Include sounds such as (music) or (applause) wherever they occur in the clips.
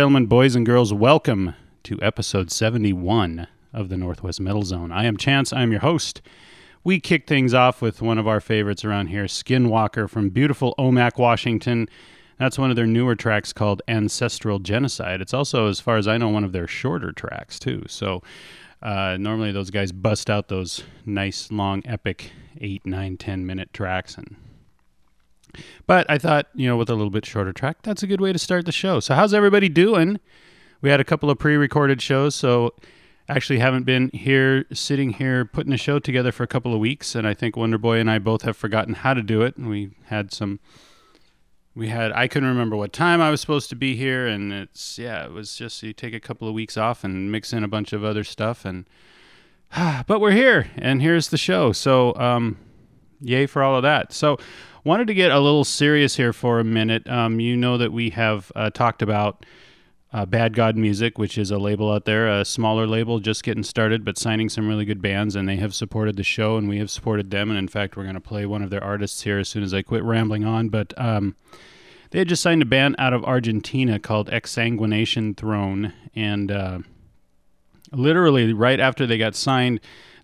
Gentlemen, boys and girls, welcome to episode 71 of the Northwest Metal Zone. I am Chance, I am your host. We kick things off with one of our favorites around here, Skinwalker from beautiful Omak, Washington. That's one of their newer tracks called Ancestral Genocide. It's also, as far as I know, one of their shorter tracks, too. So uh, normally those guys bust out those nice, long, epic eight, nine, ten minute tracks. and But I thought, you know, with a little bit shorter track, that's a good way to start the show. So, how's everybody doing? We had a couple of pre recorded shows, so actually haven't been here sitting here putting a show together for a couple of weeks and i think wonder boy and i both have forgotten how to do it and we had some we had I couldn't remember what time I was supposed to be here, and it's yeah, it was just you take a couple of weeks off and mix in a bunch of other stuff, and (sighs) but we're here, and here's the show. So um, yay for all of that. So wanted to get a little serious here for a minute. Um, you know that we have uh, talked about. Uh, Bad God Music, which is a label out there, a smaller label just getting started, but signing some really good bands, and they have supported the show, and we have supported them. And in fact, we're going to play one of their artists here as soon as I quit rambling on. But um, they had just signed a band out of Argentina called Exsanguination Throne, and uh, literally right after they got signed,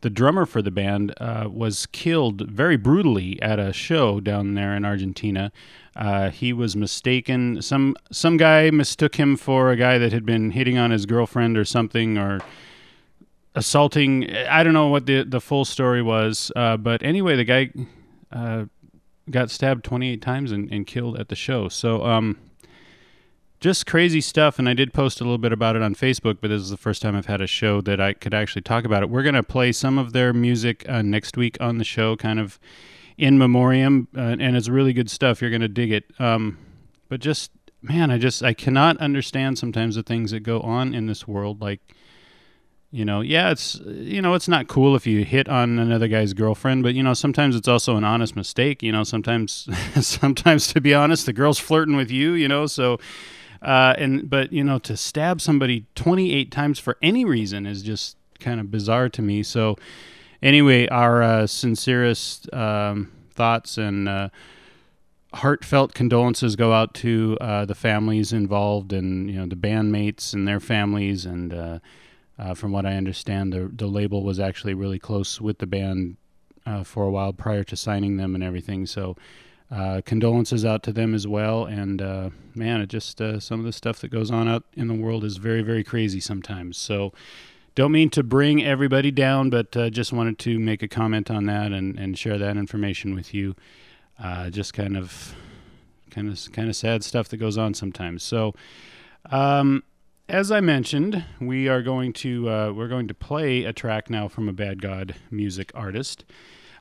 the drummer for the band uh, was killed very brutally at a show down there in Argentina. Uh, he was mistaken. Some some guy mistook him for a guy that had been hitting on his girlfriend or something, or assaulting. I don't know what the the full story was, uh, but anyway, the guy uh, got stabbed 28 times and, and killed at the show. So um, just crazy stuff. And I did post a little bit about it on Facebook, but this is the first time I've had a show that I could actually talk about it. We're going to play some of their music uh, next week on the show, kind of in memoriam, uh, and it's really good stuff. You're going to dig it. Um, but just man, I just I cannot understand sometimes the things that go on in this world. Like, you know, yeah, it's you know, it's not cool if you hit on another guy's girlfriend, but you know, sometimes it's also an honest mistake. You know, sometimes (laughs) sometimes to be honest, the girl's flirting with you. You know, so. Uh, and but you know to stab somebody 28 times for any reason is just kind of bizarre to me so anyway, our uh, sincerest um, thoughts and uh, heartfelt condolences go out to uh, the families involved and you know the bandmates and their families. And uh, uh, from what I understand, the the label was actually really close with the band for a while prior to signing them and everything. So. Condolences out to them as well, and uh, man, it just uh, some of the stuff that goes on out in the world is very, very crazy sometimes. So, don't mean to bring everybody down, but uh, just wanted to make a comment on that and, and share that information with you. Uh, just kind of, kind of, kind of sad stuff that goes on sometimes. So, um, as I mentioned, we are going to uh, we're going to play a track now from a Bad God music artist.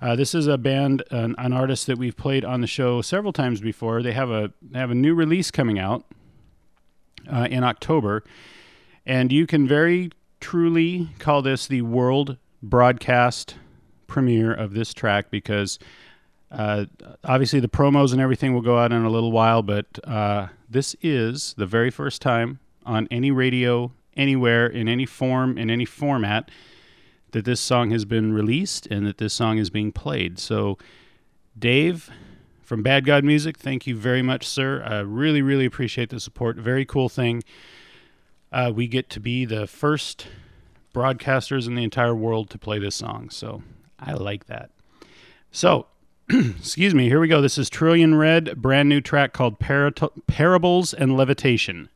Uh, this is a band, an, an, artist that we've played on the show several times before. They have a they have a new release coming out uh, in October, and you can very truly call this the world broadcast premiere of this track because uh, obviously the promos and everything will go out in a little while, but uh, this is the very first time on any radio, anywhere, in any form, in any format, that this song has been released and that this song is being played. So, Dave from Bad God Music, thank you very much, sir. I really, really appreciate the support. Very cool thing uh, we get to be the first broadcasters in the entire world to play this song. So I like that. So, (clears throat) excuse me, here we go. This is Trillion Red, brand new track called Par- Parables and Levitation.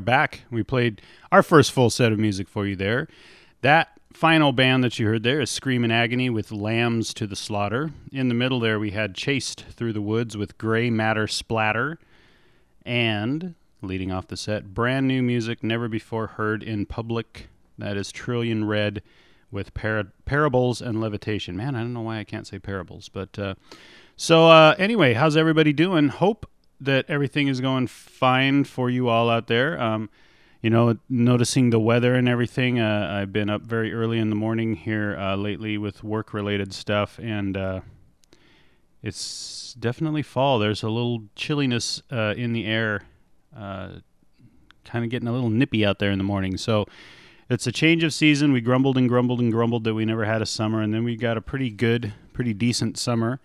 Are back. We played our first full set of music for you there. That final band that you heard there is Scream in Agony with Lambs to the Slaughter. In the middle there, we had Chased Through the Woods with Gray Matter Splatter. And leading off the set, brand new music never before heard in public. That is Trillion Red with par- Parables and Levitation. Man, I don't know why I can't say parables, but uh, so uh, anyway, how's everybody doing? Hope that everything is going fine for you all out there. Um, you know, noticing the weather and everything. Uh, I've been up very early in the morning here uh, lately with work related stuff, and uh, it's definitely fall. There's a little chilliness uh, in the air, uh, kind of getting a little nippy out there in the morning. So it's a change of season. We grumbled and grumbled and grumbled that we never had a summer, and then we got a pretty good, pretty decent summer,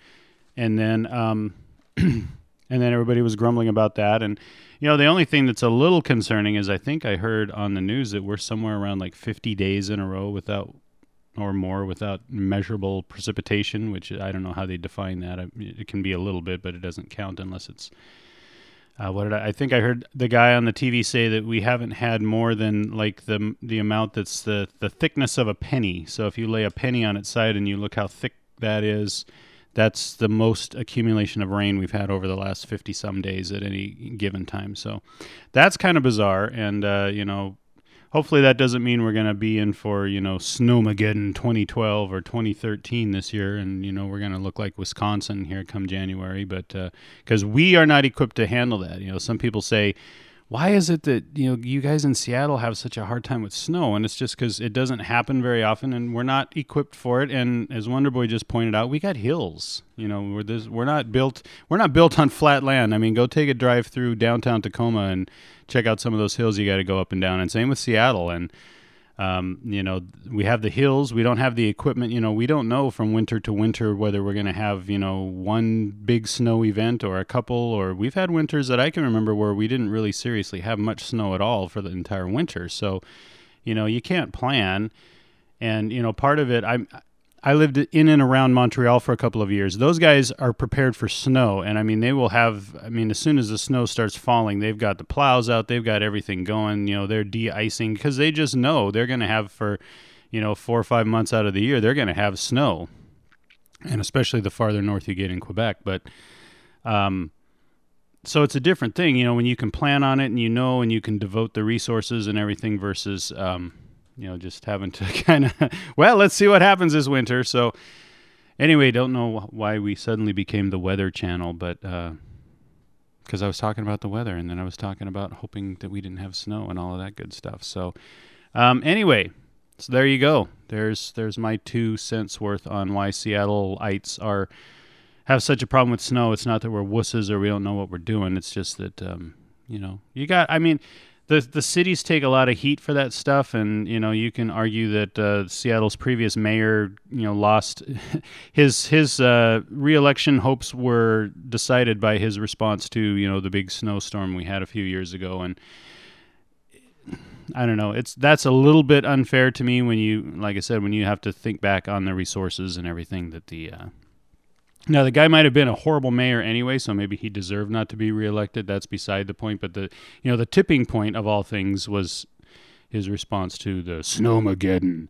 and then. Um, (clears throat) and then everybody was grumbling about that and you know the only thing that's a little concerning is i think i heard on the news that we're somewhere around like 50 days in a row without or more without measurable precipitation which i don't know how they define that it can be a little bit but it doesn't count unless it's uh, what did I, I think I heard the guy on the TV say that we haven't had more than like the the amount that's the the thickness of a penny. So if you lay a penny on its side and you look how thick that is, that's the most accumulation of rain we've had over the last 50 some days at any given time. So that's kind of bizarre. And, uh, you know, hopefully that doesn't mean we're going to be in for, you know, Snowmageddon 2012 or 2013 this year. And, you know, we're going to look like Wisconsin here come January. But because uh, we are not equipped to handle that. You know, some people say, why is it that you know you guys in Seattle have such a hard time with snow? And it's just because it doesn't happen very often, and we're not equipped for it. And as Wonderboy just pointed out, we got hills. You know, we're this, we're not built we're not built on flat land. I mean, go take a drive through downtown Tacoma and check out some of those hills you got to go up and down. And same with Seattle. And um, you know, we have the hills. We don't have the equipment. You know, we don't know from winter to winter whether we're going to have, you know, one big snow event or a couple. Or we've had winters that I can remember where we didn't really seriously have much snow at all for the entire winter. So, you know, you can't plan. And, you know, part of it, I'm, I lived in and around Montreal for a couple of years. Those guys are prepared for snow, and I mean they will have. I mean, as soon as the snow starts falling, they've got the plows out, they've got everything going. You know, they're de-icing because they just know they're going to have for, you know, four or five months out of the year they're going to have snow, and especially the farther north you get in Quebec. But, um, so it's a different thing, you know, when you can plan on it and you know and you can devote the resources and everything versus. Um, you know, just having to (laughs) kind of, well, let's see what happens this winter. So, anyway, don't know why we suddenly became the weather channel, but because uh, I was talking about the weather and then I was talking about hoping that we didn't have snow and all of that good stuff. So, um, anyway, so there you go. There's there's my two cents worth on why Seattleites are have such a problem with snow. It's not that we're wusses or we don't know what we're doing. It's just that um, you know you got. I mean the the cities take a lot of heat for that stuff, and you know you can argue that uh, Seattle's previous mayor, you know, lost (laughs) his his uh, reelection hopes were decided by his response to you know the big snowstorm we had a few years ago, and I don't know, it's that's a little bit unfair to me when you, like I said, when you have to think back on the resources and everything that the uh, now the guy might have been a horrible mayor anyway, so maybe he deserved not to be reelected. That's beside the point. But the you know the tipping point of all things was his response to the Snowmageddon.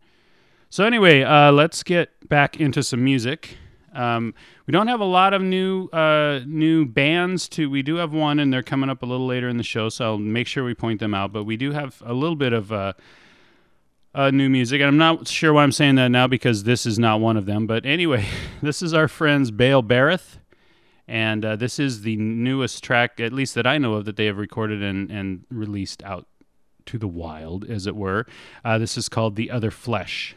So anyway, uh, let's get back into some music. Um, we don't have a lot of new uh, new bands to. We do have one, and they're coming up a little later in the show, so I'll make sure we point them out. But we do have a little bit of. Uh, uh, new music. And I'm not sure why I'm saying that now because this is not one of them. But anyway, (laughs) this is our friends Bale Bareth. And uh, this is the newest track, at least that I know of, that they have recorded and, and released out to the wild, as it were. Uh, this is called The Other Flesh.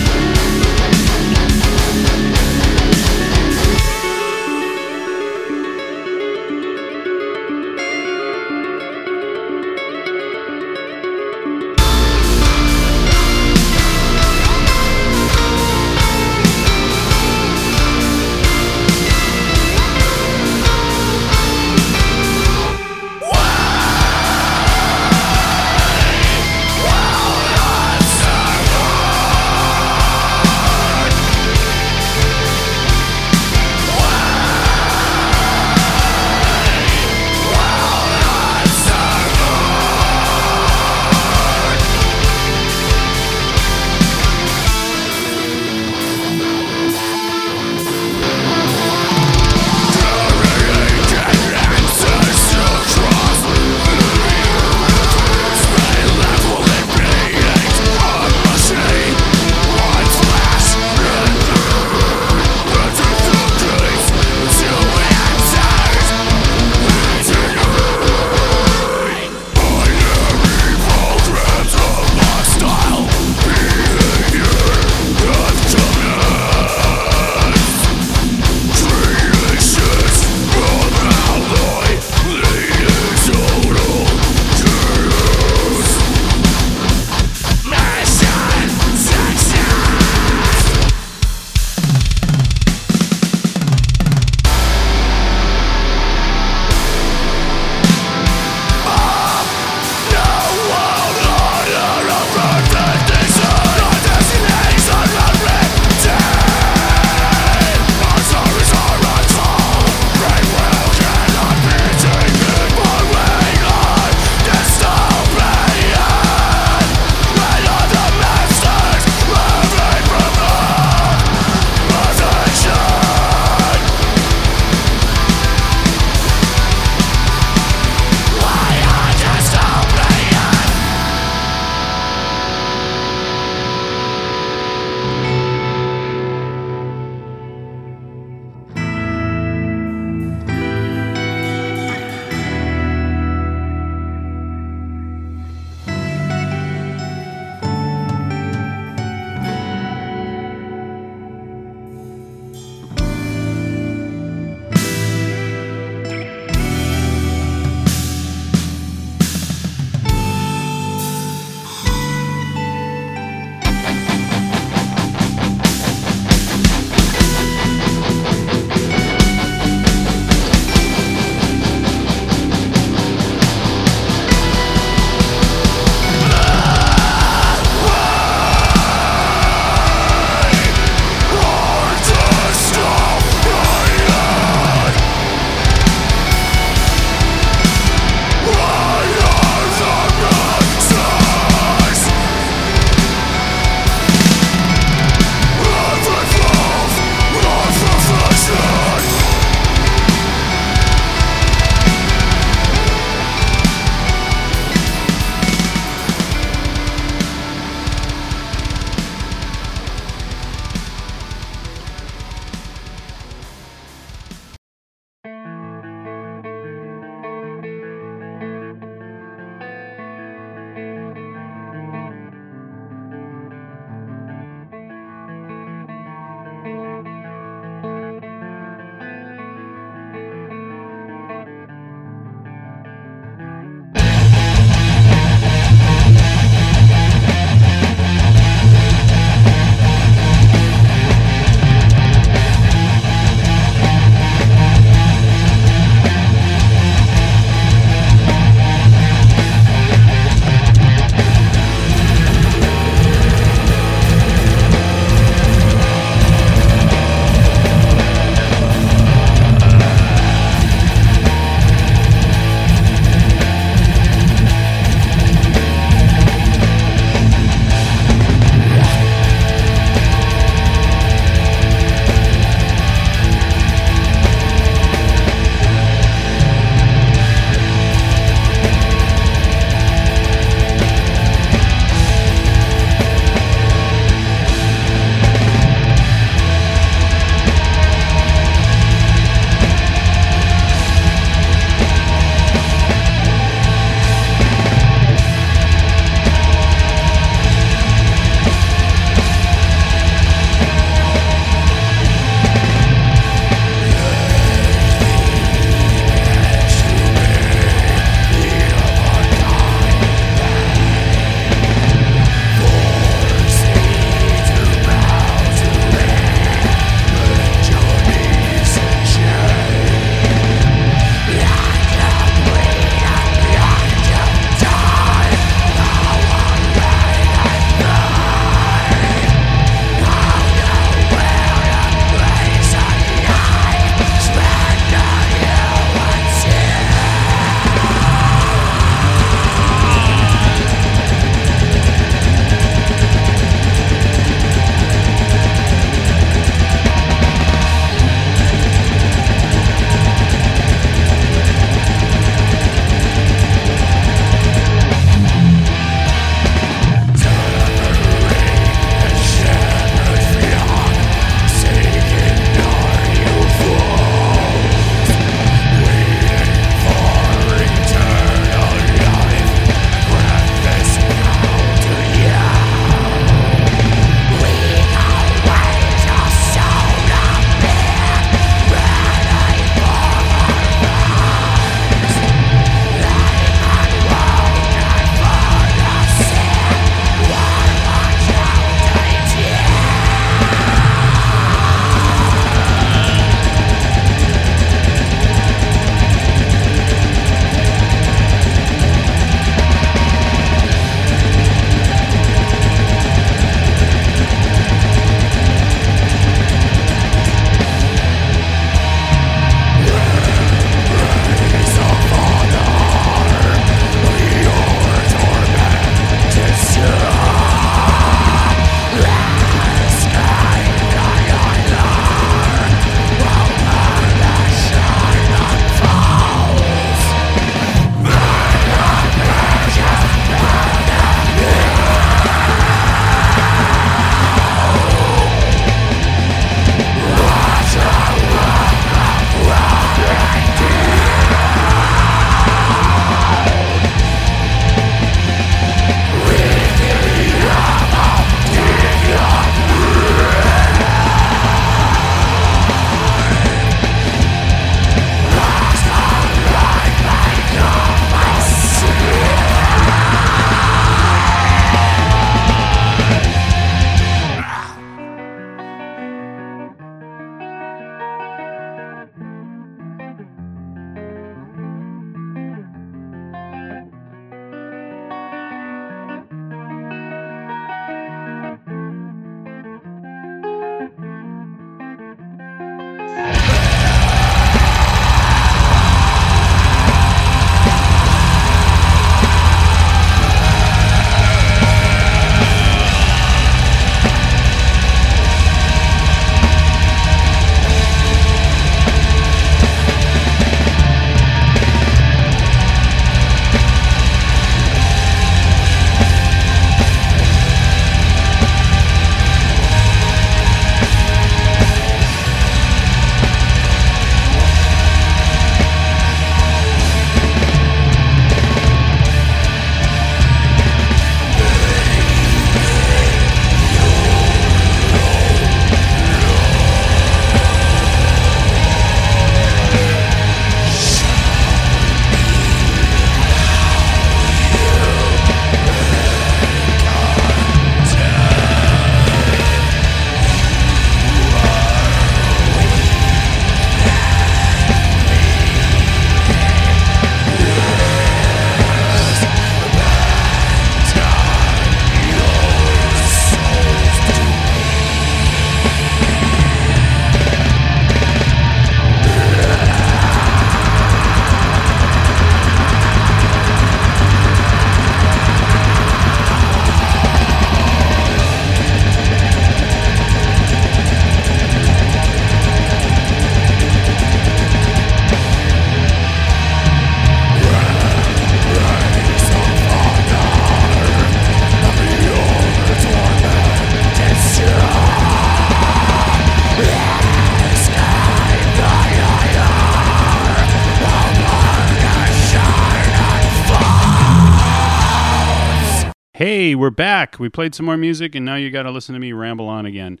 We're back. We played some more music, and now you got to listen to me ramble on again.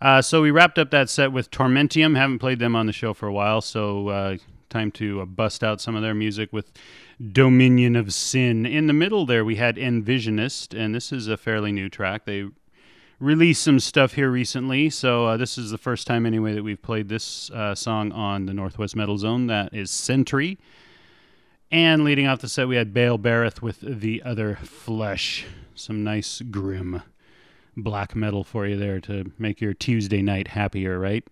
Uh, so we wrapped up that set with Tormentium. Haven't played them on the show for a while, so uh, time to uh, bust out some of their music with Dominion of Sin. In the middle there, we had Envisionist, and this is a fairly new track. They released some stuff here recently, so uh, this is the first time anyway that we've played this uh, song on the Northwest Metal Zone. That is Sentry. And leading off the set, we had Bale Bareth with The Other Flesh. Some nice, grim black metal for you there to make your Tuesday night happier, right?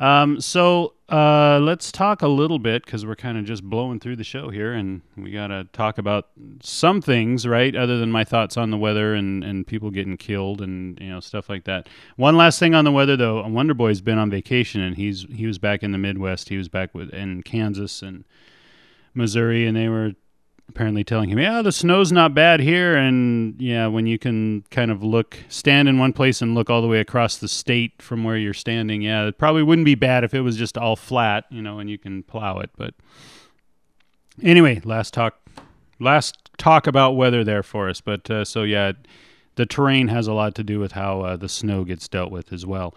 Um, so uh, let's talk a little bit because we're kind of just blowing through the show here, and we got to talk about some things, right? Other than my thoughts on the weather and, and people getting killed and you know stuff like that. One last thing on the weather, though. Wonder Boy's been on vacation, and he's he was back in the Midwest. He was back with in Kansas and Missouri, and they were apparently telling him, "Yeah, the snow's not bad here." And yeah, when you can kind of look, stand in one place and look all the way across the state from where you're standing, yeah, it probably wouldn't be bad if it was just all flat, you know, and you can plow it. But anyway, last talk, last talk about weather there for us. But uh, so yeah, the terrain has a lot to do with how uh, the snow gets dealt with as well.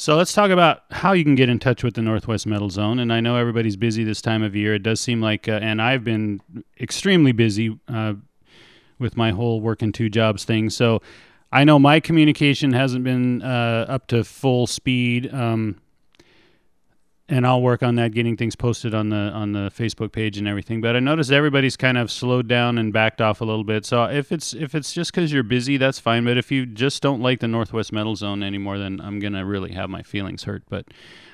So let's talk about how you can get in touch with the Northwest Metal Zone. And I know everybody's busy this time of year. It does seem like, uh, and I've been extremely busy uh, with my whole working two jobs thing. So I know my communication hasn't been uh, up to full speed. Um, and I'll work on that, getting things posted on the on the Facebook page and everything. But I noticed everybody's kind of slowed down and backed off a little bit. So if it's if it's just because you're busy, that's fine. But if you just don't like the Northwest Metal Zone anymore, then I'm gonna really have my feelings hurt. But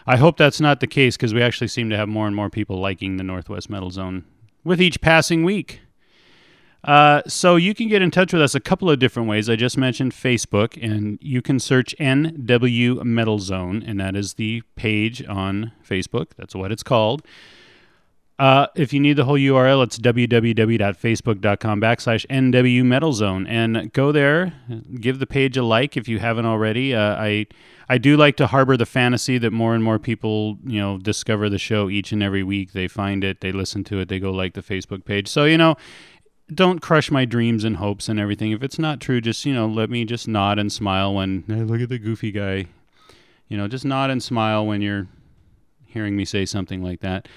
I hope that's not the case because we actually seem to have more and more people liking the Northwest Metal Zone with each passing week. Uh, so you can get in touch with us a couple of different ways. I just mentioned Facebook, and you can search NW Metal Zone, and that is the page on Facebook. That's what it's called. Uh, if you need the whole URL, it's www.facebook.com backslash NW Metal Zone, and go there, give the page a like if you haven't already. Uh, I I do like to harbor the fantasy that more and more people, you know, discover the show each and every week. They find it, they listen to it, they go like the Facebook page. So you know don't crush my dreams and hopes and everything. If it's not true, just you know, let me just nod and smile when hey, look at the goofy guy. You know, just nod and smile when you're hearing me say something like that.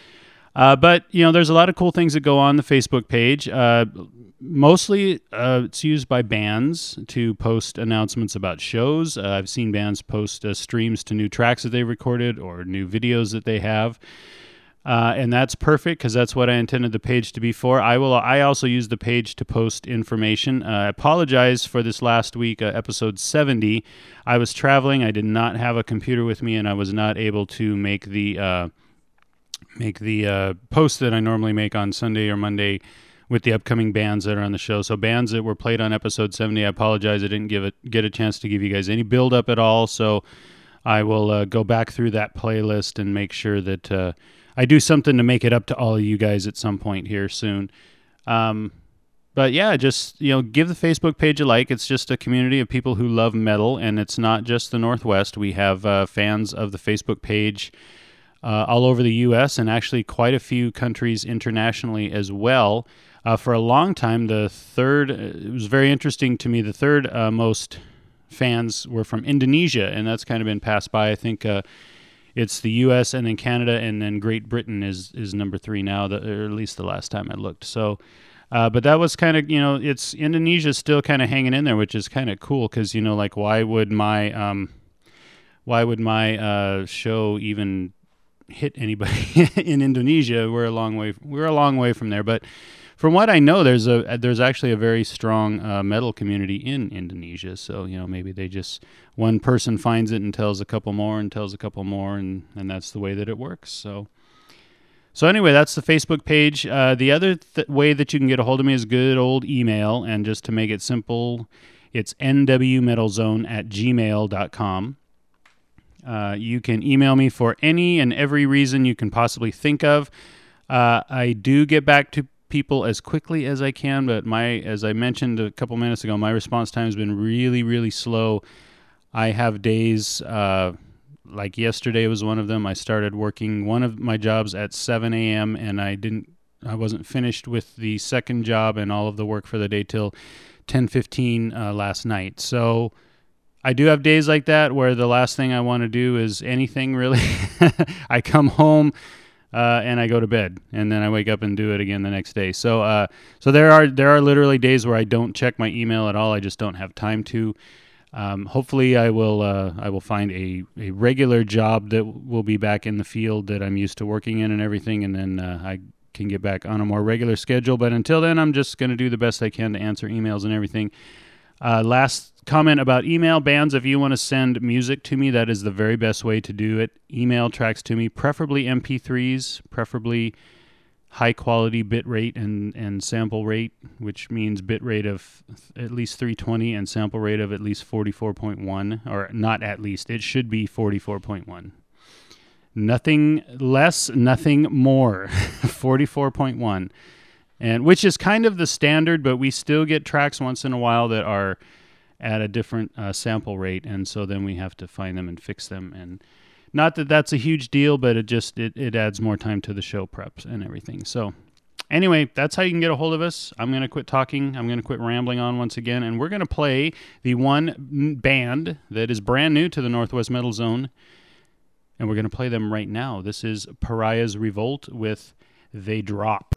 Uh, but you know, there's a lot of cool things that go on the Facebook page. Uh, mostly, uh, it's used by bands to post announcements about shows. Uh, I've seen bands post uh, streams to new tracks that they recorded or new videos that they have. Uh, and that's perfect because that's what I intended the page to be for. I will. I also use the page to post information. Uh, I apologize for this last week, uh, episode 70. I was traveling. I did not have a computer with me, and I was not able to make the uh, make the uh, post that I normally make on Sunday or Monday with the upcoming bands that are on the show. So bands that were played on episode 70. I apologize. I didn't give it get a chance to give you guys any build up at all. So I will uh, go back through that playlist and make sure that I do something to make it up to all of you guys at some point here soon. Um, but yeah, just you know, give the Facebook page a like. It's just a community of people who love metal, and it's not just the Northwest. We have uh, fans of the Facebook page uh, all over the U.S. and actually quite a few countries internationally as well. Uh, for a long time, the third it was very interesting to me. The third uh, most fans were from Indonesia, and that's kind of been passed by. I think uh, it's the U.S. and then Canada and then Great Britain is is number three now, the, or at least the last time I looked. So, uh, but that was kind of you know it's Indonesia still kind of hanging in there, which is kind of cool because you know like why would my um, why would my uh, show even hit anybody (laughs) in Indonesia? We're a long way we're a long way from there, but from what I know, there's a there's actually a very strong uh, metal community in Indonesia. So you know maybe they just one person finds it and tells a couple more and tells a couple more, and and that's the way that it works. So. So anyway, that's the Facebook page. Uh, the other th- way that you can get a hold of me is good old email, and just to make it simple, it's nwmetalzone at gmail.com. Uh, you can email me for any and every reason you can possibly think of. Uh, I do get back to people as quickly as I can, but my as I mentioned a couple minutes ago, my response time has been really, really slow. I have days uh, like yesterday was one of them. I started working one of my jobs at 7 a.m. and I didn't, I wasn't finished with the second job and all of the work for the day till 10:15 uh, last night. So I do have days like that where the last thing I want to do is anything really. (laughs) I come home uh, and I go to bed, and then I wake up and do it again the next day. So, uh, so there are there are literally days where I don't check my email at all. I just don't have time to. Um, hopefully, I will uh, I will find a, a regular job that will be back in the field that I'm used to working in and everything, and then uh, I can get back on a more regular schedule. But until then, I'm just going to do the best I can to answer emails and everything. Uh, last comment about email. Bands if you want to send music to me that is the very best way to do it. Email tracks to me preferably mp3s preferably high quality bit rate and, and sample rate which means bit rate of at least 320 and sample rate of at least 44.1 or not at least it should be 44.1 nothing less nothing more (laughs) 44.1 and which is kind of the standard but we still get tracks once in a while that are at a different uh, sample rate, and so then we have to find them and fix them. And not that that's a huge deal, but it just it, it adds more time to the show preps and everything. So anyway, that's how you can get a hold of us. I'm going to quit talking. I'm going to quit rambling on once again, and we're going to play the one band that is brand new to the Northwest Metal Zone, and we're going to play them right now. This is Pariah's Revolt with They Drop.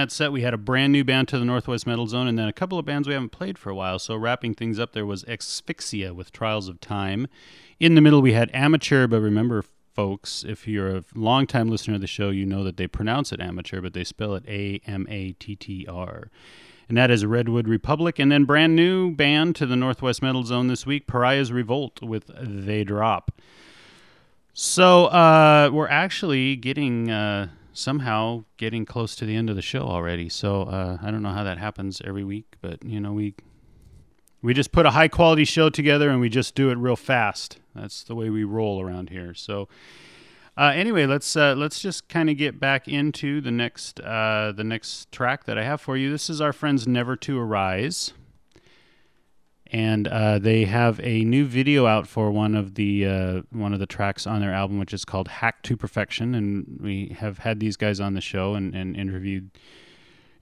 That set, we had a brand new band to the Northwest Metal Zone, and then a couple of bands we haven't played for a while. So wrapping things up, there was Asphyxia with Trials of Time. In the middle, we had Amateur, but remember, folks, if you're a longtime listener of the show, you know that they pronounce it amateur, but they spell it A M A T T R. And that is Redwood Republic. And then brand new band to the Northwest Metal Zone this week, Pariah's Revolt with They Drop. So uh, we're actually getting uh, somehow getting close to the end of the show already. So uh, I don't know how that happens every week, but you know we we just put a high quality show together and we just do it real fast. That's the way we roll around here. So uh, anyway, let's uh, let's just kind of get back into the next uh, the next track that I have for you. This is our friends Never to Arise and uh, they have a new video out for one of the uh, one of the tracks on their album, which is called "Hack to Perfection." And we have had these guys on the show and, and interviewed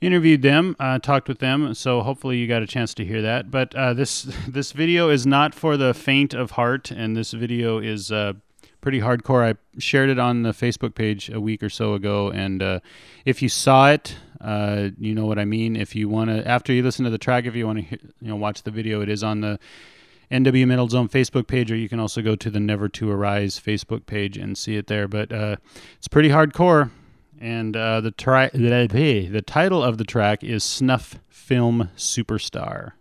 interviewed them, uh, talked with them. So hopefully you got a chance to hear that. But uh, this (laughs) this video is not for the faint of heart, and this video is uh, pretty hardcore. I shared it on the Facebook page a week or so ago, and uh, if you saw it, uh, you know what I mean. If you want to, after you listen to the track, if you want to, you know, watch the video, it is on the NW Metal Zone Facebook page, or you can also go to the Never to Arise Facebook page and see it there. But uh, it's pretty hardcore, and uh, the tri- the title of the track is Snuff Film Superstar.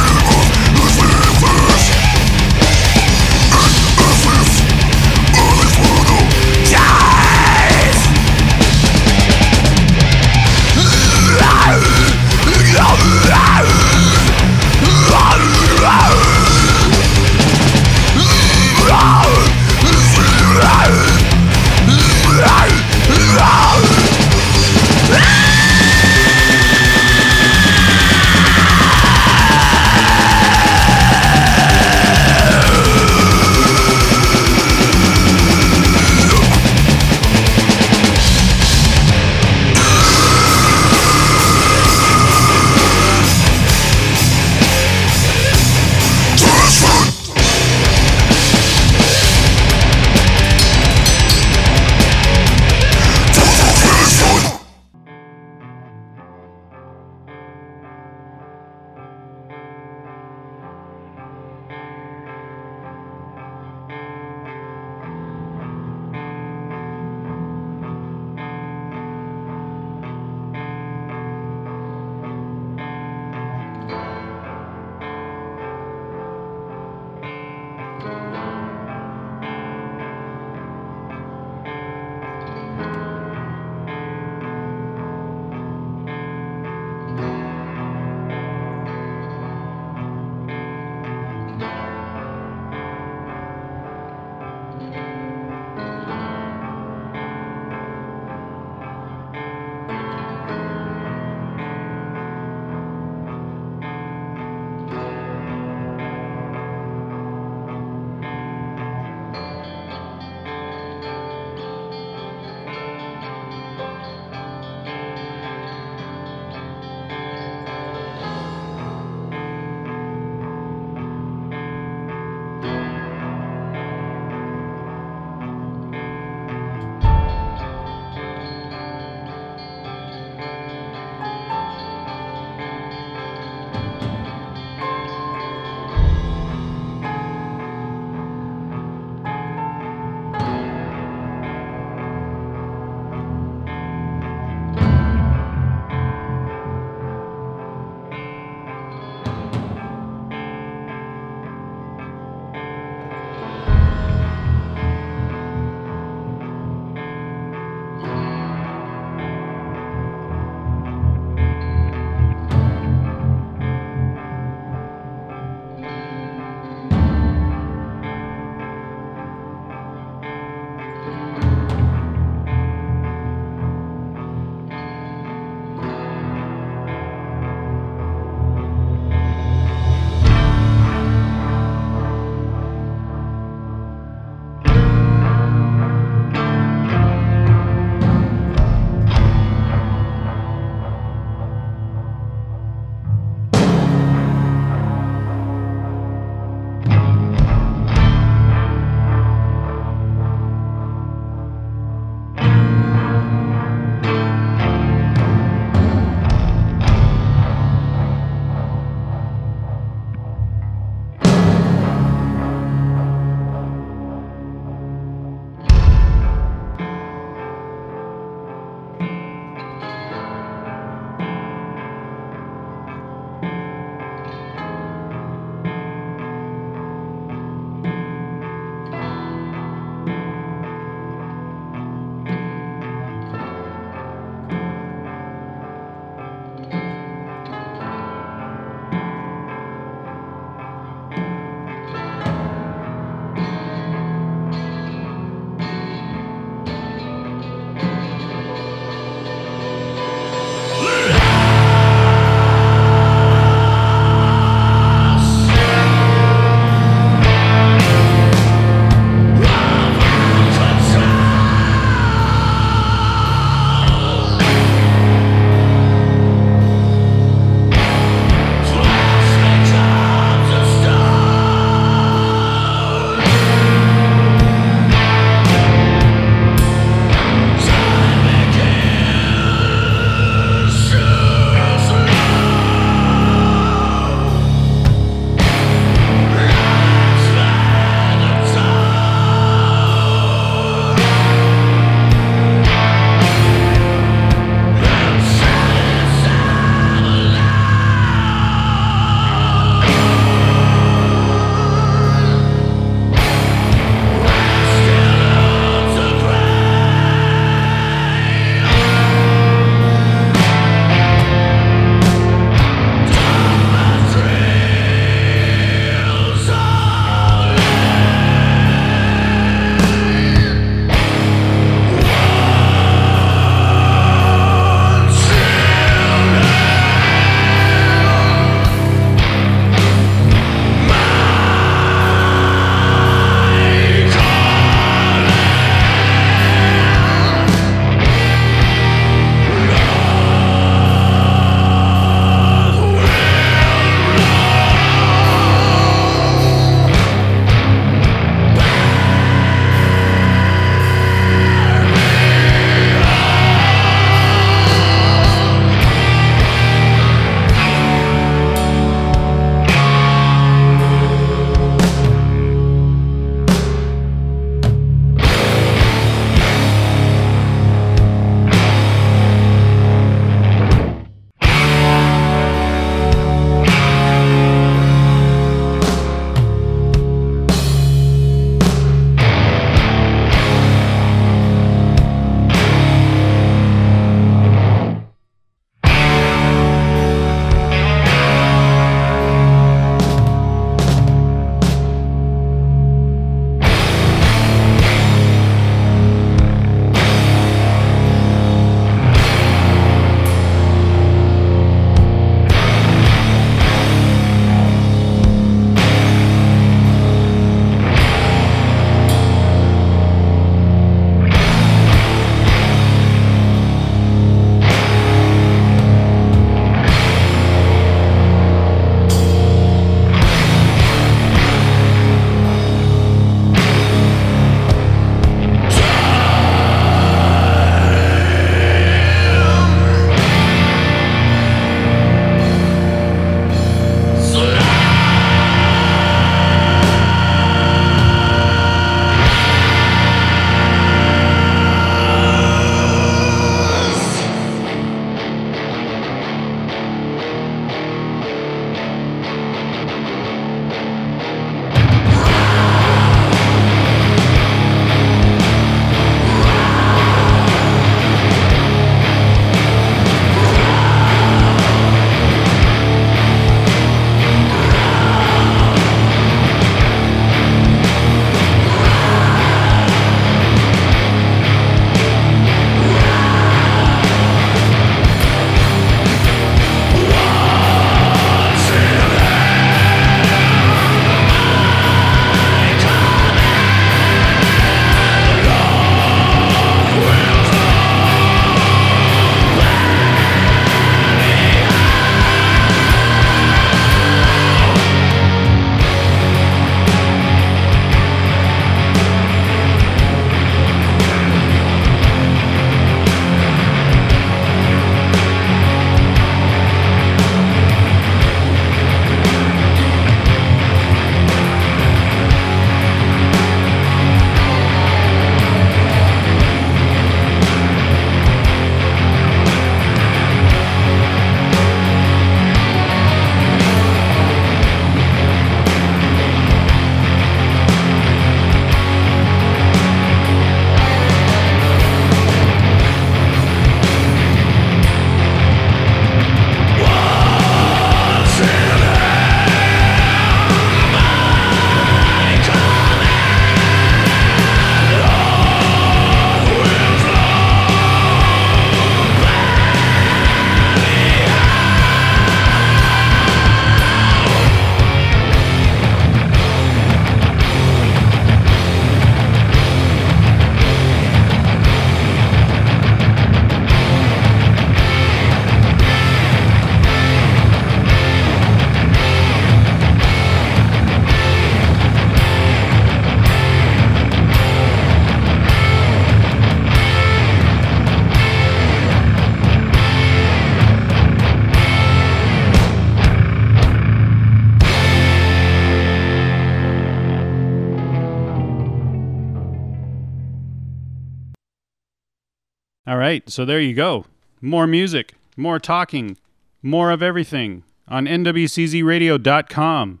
So there you go. More music, more talking, more of everything on nwczradio.com.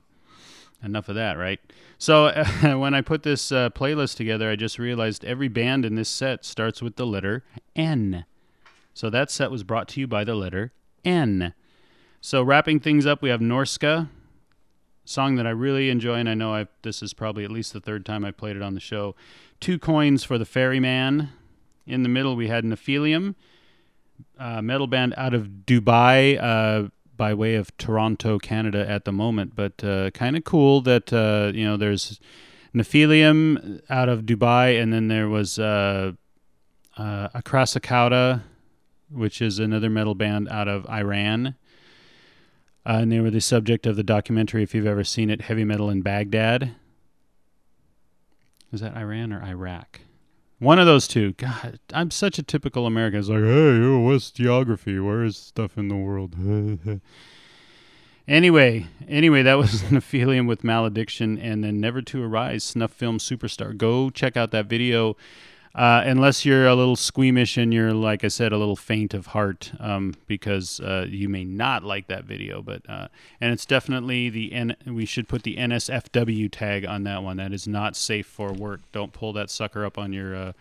Enough of that, right? So uh, (laughs) when I put this uh, playlist together, I just realized every band in this set starts with the letter N. So that set was brought to you by the letter N. So wrapping things up, we have Norska, song that I really enjoy, and I know I've, this is probably at least the third time I played it on the show. Two coins for the Ferryman. In the middle, we had Nephilium, uh, metal band out of Dubai, uh, by way of Toronto, Canada, at the moment. But uh, kind of cool that uh, you know there's Nephilium out of Dubai, and then there was uh, uh, Acrassicauda, which is another metal band out of Iran. Uh, and they were the subject of the documentary, if you've ever seen it, Heavy Metal in Baghdad. Is that Iran or Iraq? One of those two. God, I'm such a typical American. It's like, hey, what's geography? Where is stuff in the world? (laughs) anyway, anyway, that was (laughs) Nephilium with Malediction and then Never to Arise, Snuff Film Superstar. Go check out that video. Uh, unless you're a little squeamish and you're, like I said, a little faint of heart, um, because uh, you may not like that video. But uh, and it's definitely the N. We should put the NSFW tag on that one. That is not safe for work. Don't pull that sucker up on your uh,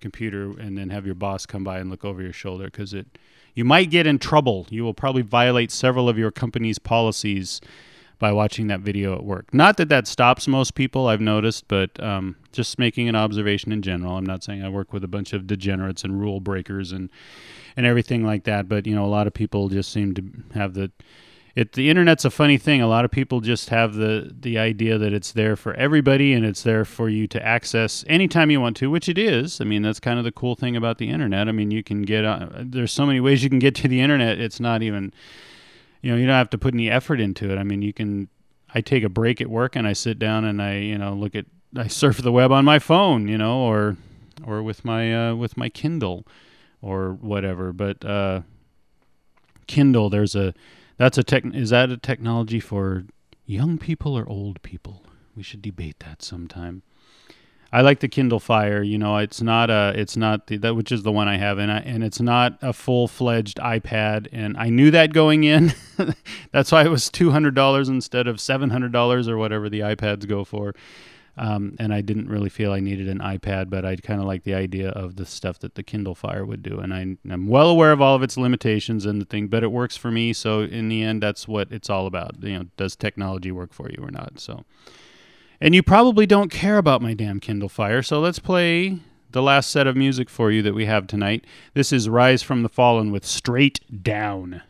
computer and then have your boss come by and look over your shoulder because it. You might get in trouble. You will probably violate several of your company's policies by watching that video at work. Not that that stops most people, I've noticed, but um, just making an observation in general. I'm not saying I work with a bunch of degenerates and rule breakers and and everything like that, but you know, a lot of people just seem to have the it the internet's a funny thing. A lot of people just have the the idea that it's there for everybody and it's there for you to access anytime you want to, which it is. I mean, that's kind of the cool thing about the internet. I mean, you can get on, there's so many ways you can get to the internet. It's not even you know, you don't have to put any effort into it. I mean, you can. I take a break at work and I sit down and I, you know, look at I surf the web on my phone, you know, or or with my uh, with my Kindle or whatever. But uh, Kindle, there's a that's a tech. Is that a technology for young people or old people? We should debate that sometime. I like the Kindle Fire. You know, it's not a, it's not the, that which is the one I have, and I, and it's not a full fledged iPad. And I knew that going in. (laughs) That's why it was two hundred dollars instead of seven hundred dollars or whatever the iPads go for. Um, and I didn't really feel I needed an iPad, but I kind of like the idea of the stuff that the Kindle Fire would do. And I, am well aware of all of its limitations and the thing, but it works for me. So in the end, that's what it's all about. You know, does technology work for you or not? So. And you probably don't care about my damn Kindle Fire, so let's play the last set of music for you that we have tonight. This is Rise from the Fallen with Straight Down.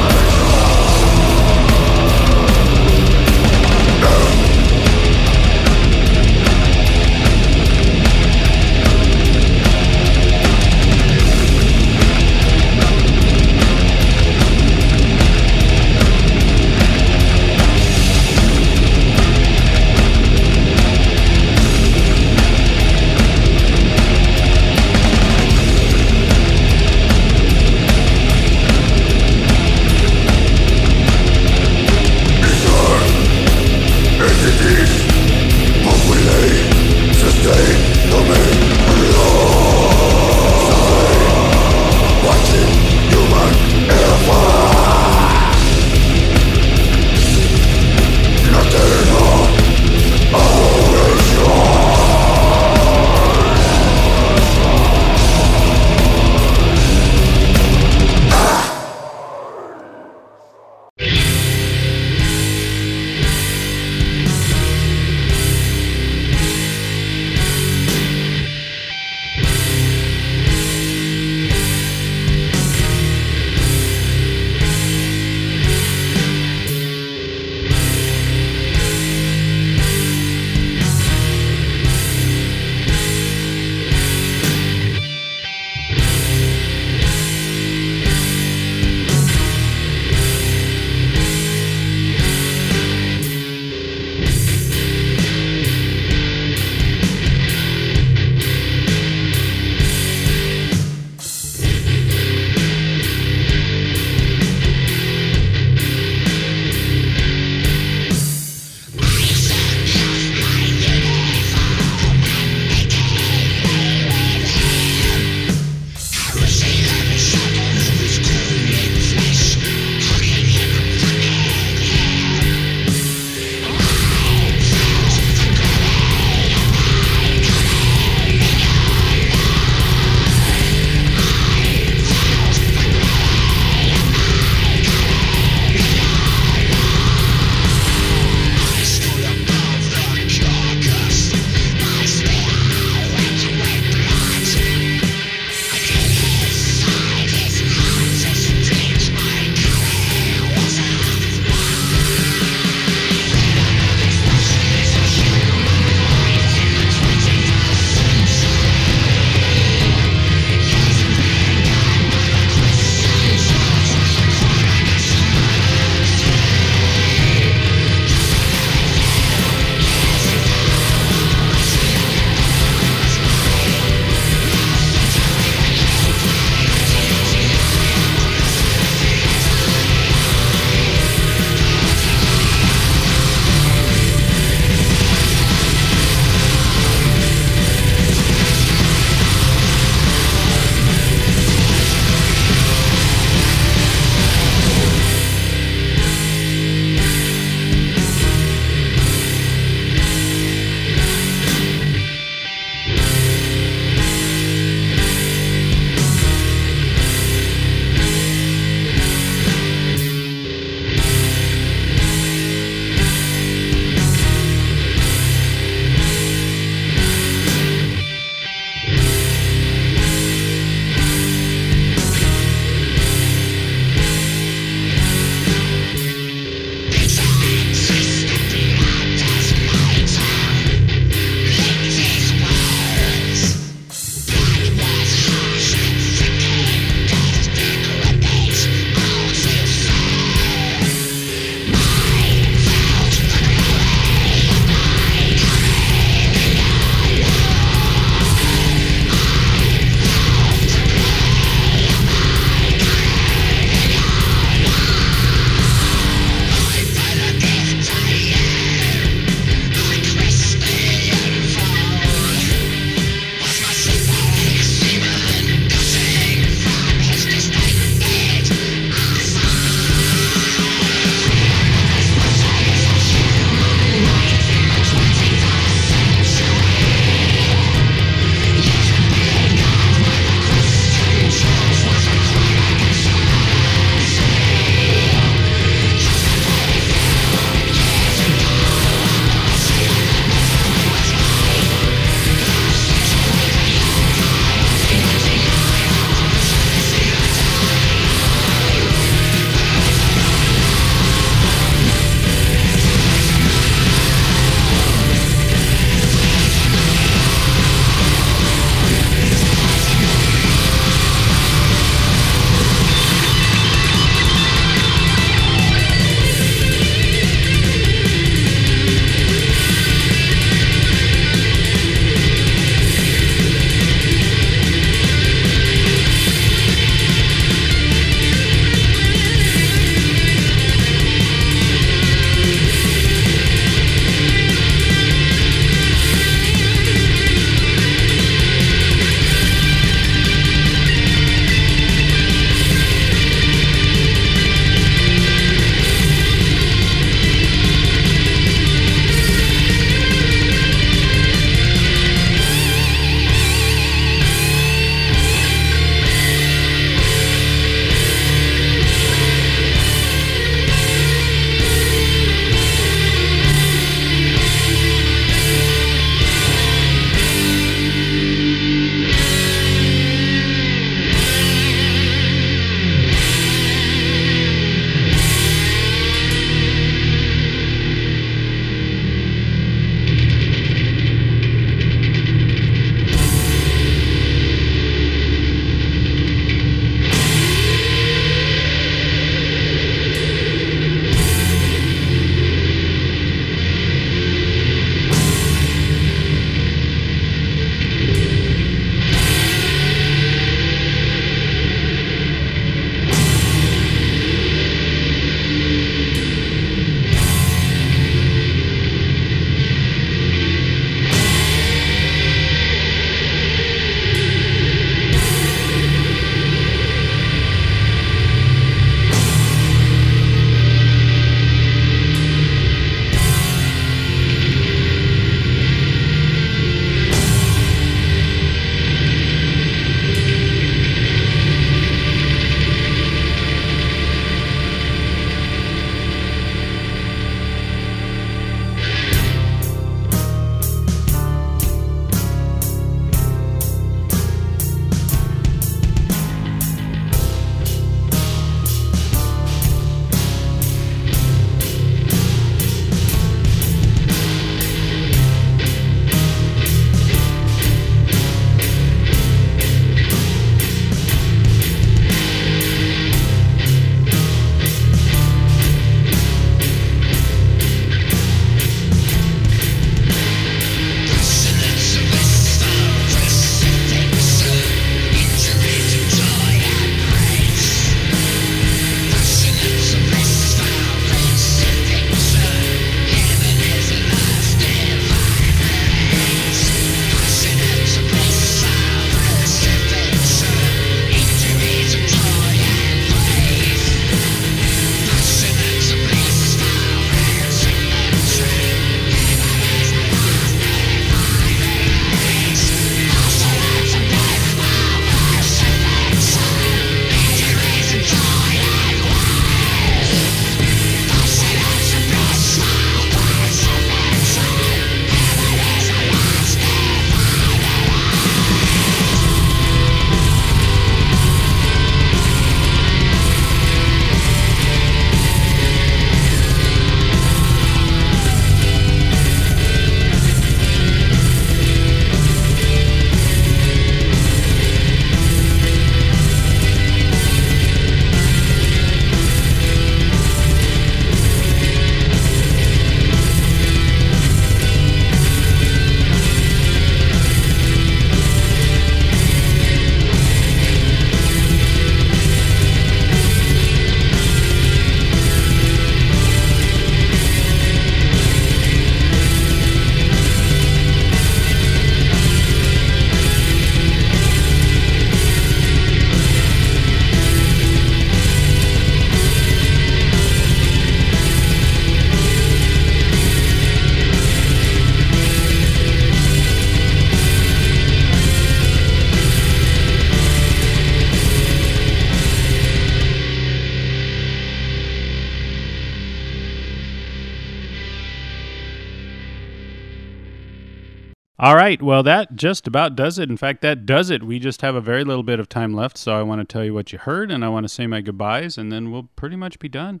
Right. Well, that just about does it. In fact, that does it. We just have a very little bit of time left. So I want to tell you what you heard and I want to say my goodbyes and then we'll pretty much be done.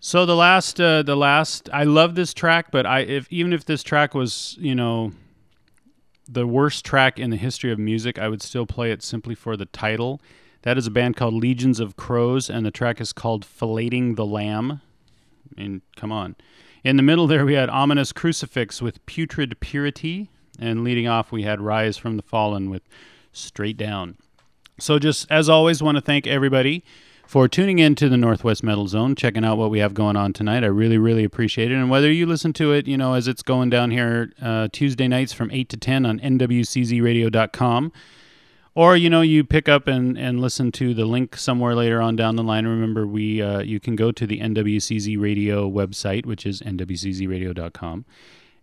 So the last, uh, the last, I love this track, but I, if even if this track was, you know, the worst track in the history of music, I would still play it simply for the title. That is a band called Legions of Crows, and the track is called Filleting the Lamb. I mean, come on. In the middle there, we had Ominous Crucifix with Putrid Purity, and leading off, we had Rise from the Fallen with Straight Down. So, just as always, want to thank everybody for tuning in to the Northwest Metal Zone, checking out what we have going on tonight. I really, really appreciate it. And whether you listen to it, you know, as it's going down here uh, Tuesday nights from 8 to 10 on nwczradio.com, or you know you pick up and, and listen to the link somewhere later on down the line remember we uh, you can go to the nwcz radio website which is nwczradio.com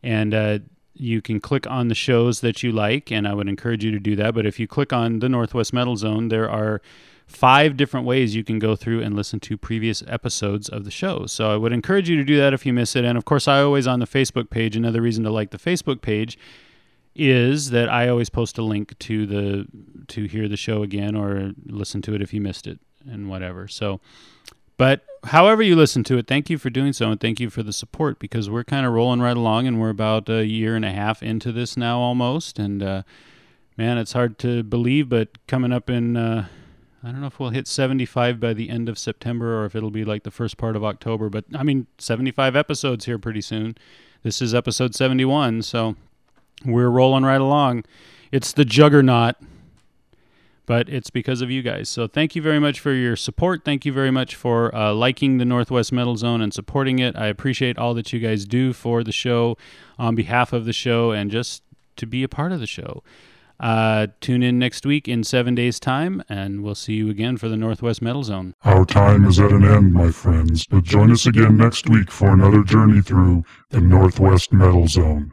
and uh, you can click on the shows that you like and i would encourage you to do that. But if you click on the northwest metal zone there are five different ways you can go through and listen to previous episodes of the show. So i would encourage you to do that if you miss it. And of course i always on the facebook page another reason to like the facebook page is that I always post a link to the to hear the show again or listen to it if you missed it and whatever. So, but however you listen to it, thank you for doing so and thank you for the support because we're kind of rolling right along and we're about a year and a half into this now almost. And uh, man, it's hard to believe, but coming up in uh, I don't know if we'll hit 75 by the end of September or if it'll be like the first part of October. But I mean, 75 episodes here pretty soon. This is episode 71, so we're rolling right along. It's the juggernaut, but it's because of you guys. So thank you very much for your support. Thank you very much for uh, liking the Northwest Metal Zone and supporting it. I appreciate all that you guys do for the show on behalf of the show and just to be a part of the show. Uh, tune in next week in seven days' time, and we'll see you again for the Northwest Metal Zone. Our time is at an end, my friends, but join us again next week for another journey through the Northwest Metal Zone.